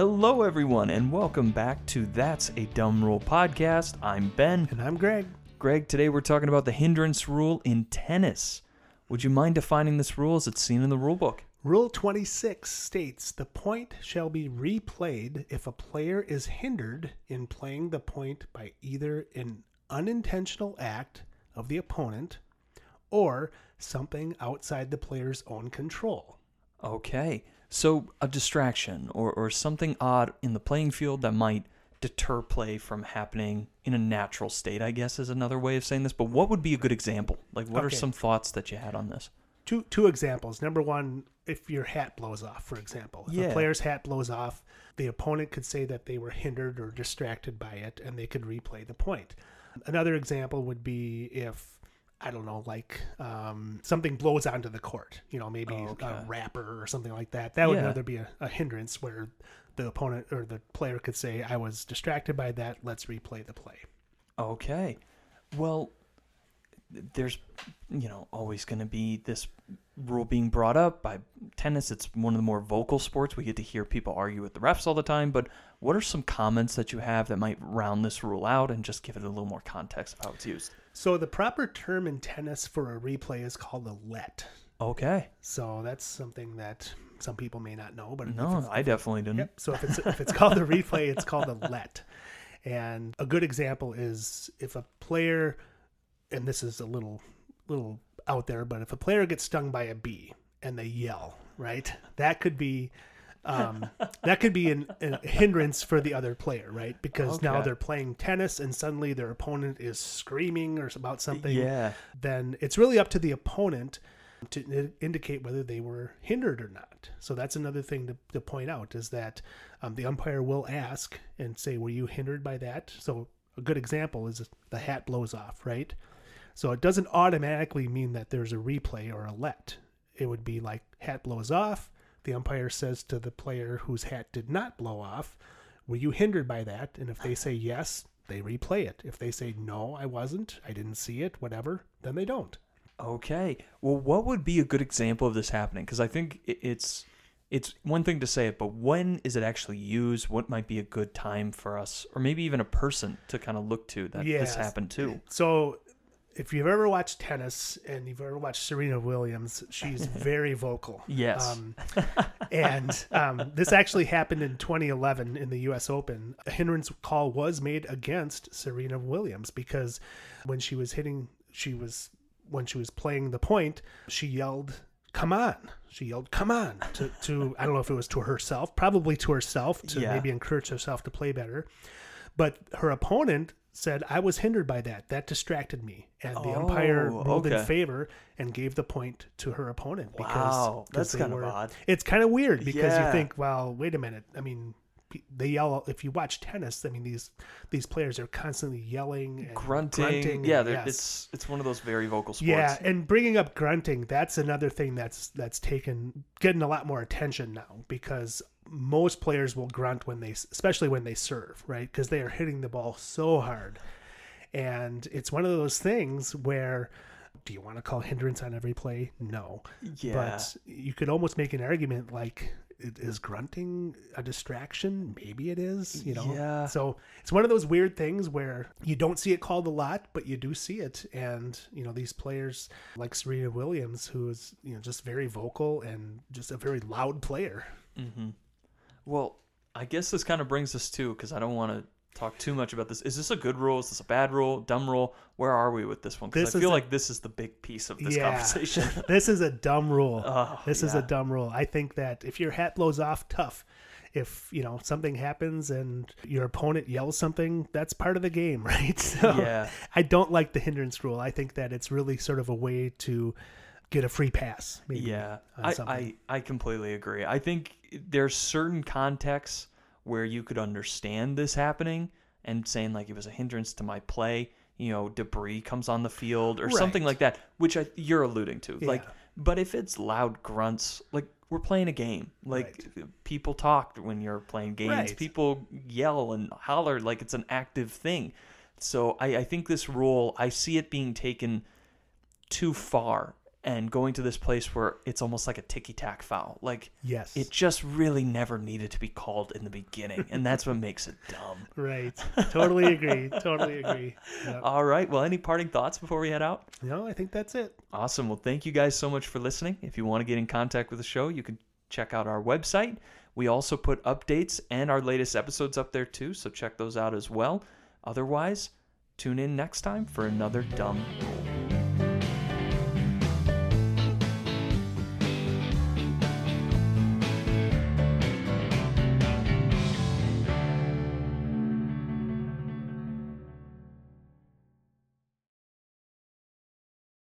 Hello, everyone, and welcome back to That's a Dumb Rule podcast. I'm Ben. And I'm Greg. Greg, today we're talking about the hindrance rule in tennis. Would you mind defining this rule as it's seen in the rule book? Rule 26 states the point shall be replayed if a player is hindered in playing the point by either an unintentional act of the opponent or something outside the player's own control. Okay, so a distraction or, or something odd in the playing field that might deter play from happening in a natural state, I guess is another way of saying this. But what would be a good example? Like, what are Okay. some thoughts that you had on this? Two two examples. Number one, if your hat blows off, for example. If Yeah. a player's hat blows off, the opponent could say that they were hindered or distracted by it and they could replay the point. Another example would be if I don't know, like um, something blows onto the court, you know, maybe Oh, okay. a wrapper or something like that. That would Yeah. rather be a, a hindrance where the opponent or the player could say, I was distracted by that, let's replay the play. Okay. Well, there's, you know, always going to be this rule being brought up by tennis. It's one of the more vocal sports. We get to hear people argue with the refs all the time. But what are some comments that you have that might round this rule out and just give it a little more context of how it's used? So the proper term in tennis for a replay is called a let. Okay. So that's something that some people may not know, but No, I definitely didn't. Yep. So if it's if it's called a replay, it's called a let. And a good example is if a player, and this is a little little out there, but if a player gets stung by a bee and they yell, right? That could be um, that could be an, a hindrance for the other player, right? Because now they're playing tennis and suddenly their opponent is screaming or about something Yeah. then it's really up to the opponent to indicate whether they were hindered or not. So that's another thing to, to point out is that um, the umpire will ask and say, Were you hindered by that? So a good example is the hat blows off, right? So it doesn't automatically mean that there's a replay or a let. It would be like hat blows off. The umpire says to the player whose hat did not blow off, Were you hindered by that? And if they say yes, they replay it. If they say no, I wasn't, I didn't see it, whatever, then they don't. Okay. Well, what would be a good example of this happening? Because I think it's it's one thing to say it, but when is it actually used? What might be a good time for us, or maybe even a person to kind of look to that this happened to? So, if you've ever watched tennis and you've ever watched Serena Williams, she's very vocal. Yes. Um, and um, this actually happened in 2011 in the U.S. Open. A hindrance call was made against Serena Williams because when she was hitting, she was when she was playing the point, she yelled, "Come on!" She yelled, "Come on!" to to I don't know if it was to herself, probably to herself to Yeah. maybe encourage herself to play better. But her opponent said, I was hindered by that. That distracted me. And the umpire Oh, ruled in favor and gave the point to her opponent. Because, Wow, that's kind of odd. It's kind of weird because Yeah. you think, well, wait a minute. I mean, they yell. If you watch tennis, I mean these these players are constantly yelling, and Grunting. yeah, yes. it's it's one of those very vocal sports. Yeah, and bringing up grunting, that's another thing that's that's taken getting a lot more attention now because most players will grunt when they especially when they serve, right? Because they are hitting the ball so hard. And it's one of those things where do you want to call hindrance on every play? No. Yeah. But you could almost make an argument like is grunting a distraction? Maybe it is, you know. Yeah. So it's one of those weird things where you don't see it called a lot, but you do see it. And, you know, these players like Serena Williams, who is, you know, just very vocal and just a very loud player. Mm-hmm. Well, I guess this kind of brings us to because I don't want to talk too much about this. Is this a good rule? Is this a bad rule? Dumb rule? Where are we with this one? Because I feel a- like this is the big piece of this conversation. this is a dumb rule. Oh, this is a dumb rule. I think that if your hat blows off, tough. If you know something happens and your opponent yells something, that's part of the game, right? So Yeah. I don't like the hindrance rule. I think that it's really sort of a way to get a free pass. Maybe, Yeah, on I. I I completely agree. I think there's certain contexts where you could understand this happening and saying like it was a hindrance to my play. You know, debris comes on the field or something like that, which I, you're alluding to. Like, but if it's loud grunts, like we're playing a game. Like people talk when you're playing games. Right. People yell and holler like it's an active thing. So I, I think this rule, I see it being taken too far and going to this place where it's almost like a ticky tack foul. Like Yes. it just really never needed to be called in the beginning, and that's what makes it dumb. right. Totally agree. totally agree. Yep. All right. Well, any parting thoughts before we head out? No, I think that's it. Awesome. Well, thank you guys so much for listening. If you want to get in contact with the show, you can check out our website. We also put updates and our latest episodes up there too, so check those out as well. Otherwise, tune in next time for another dumb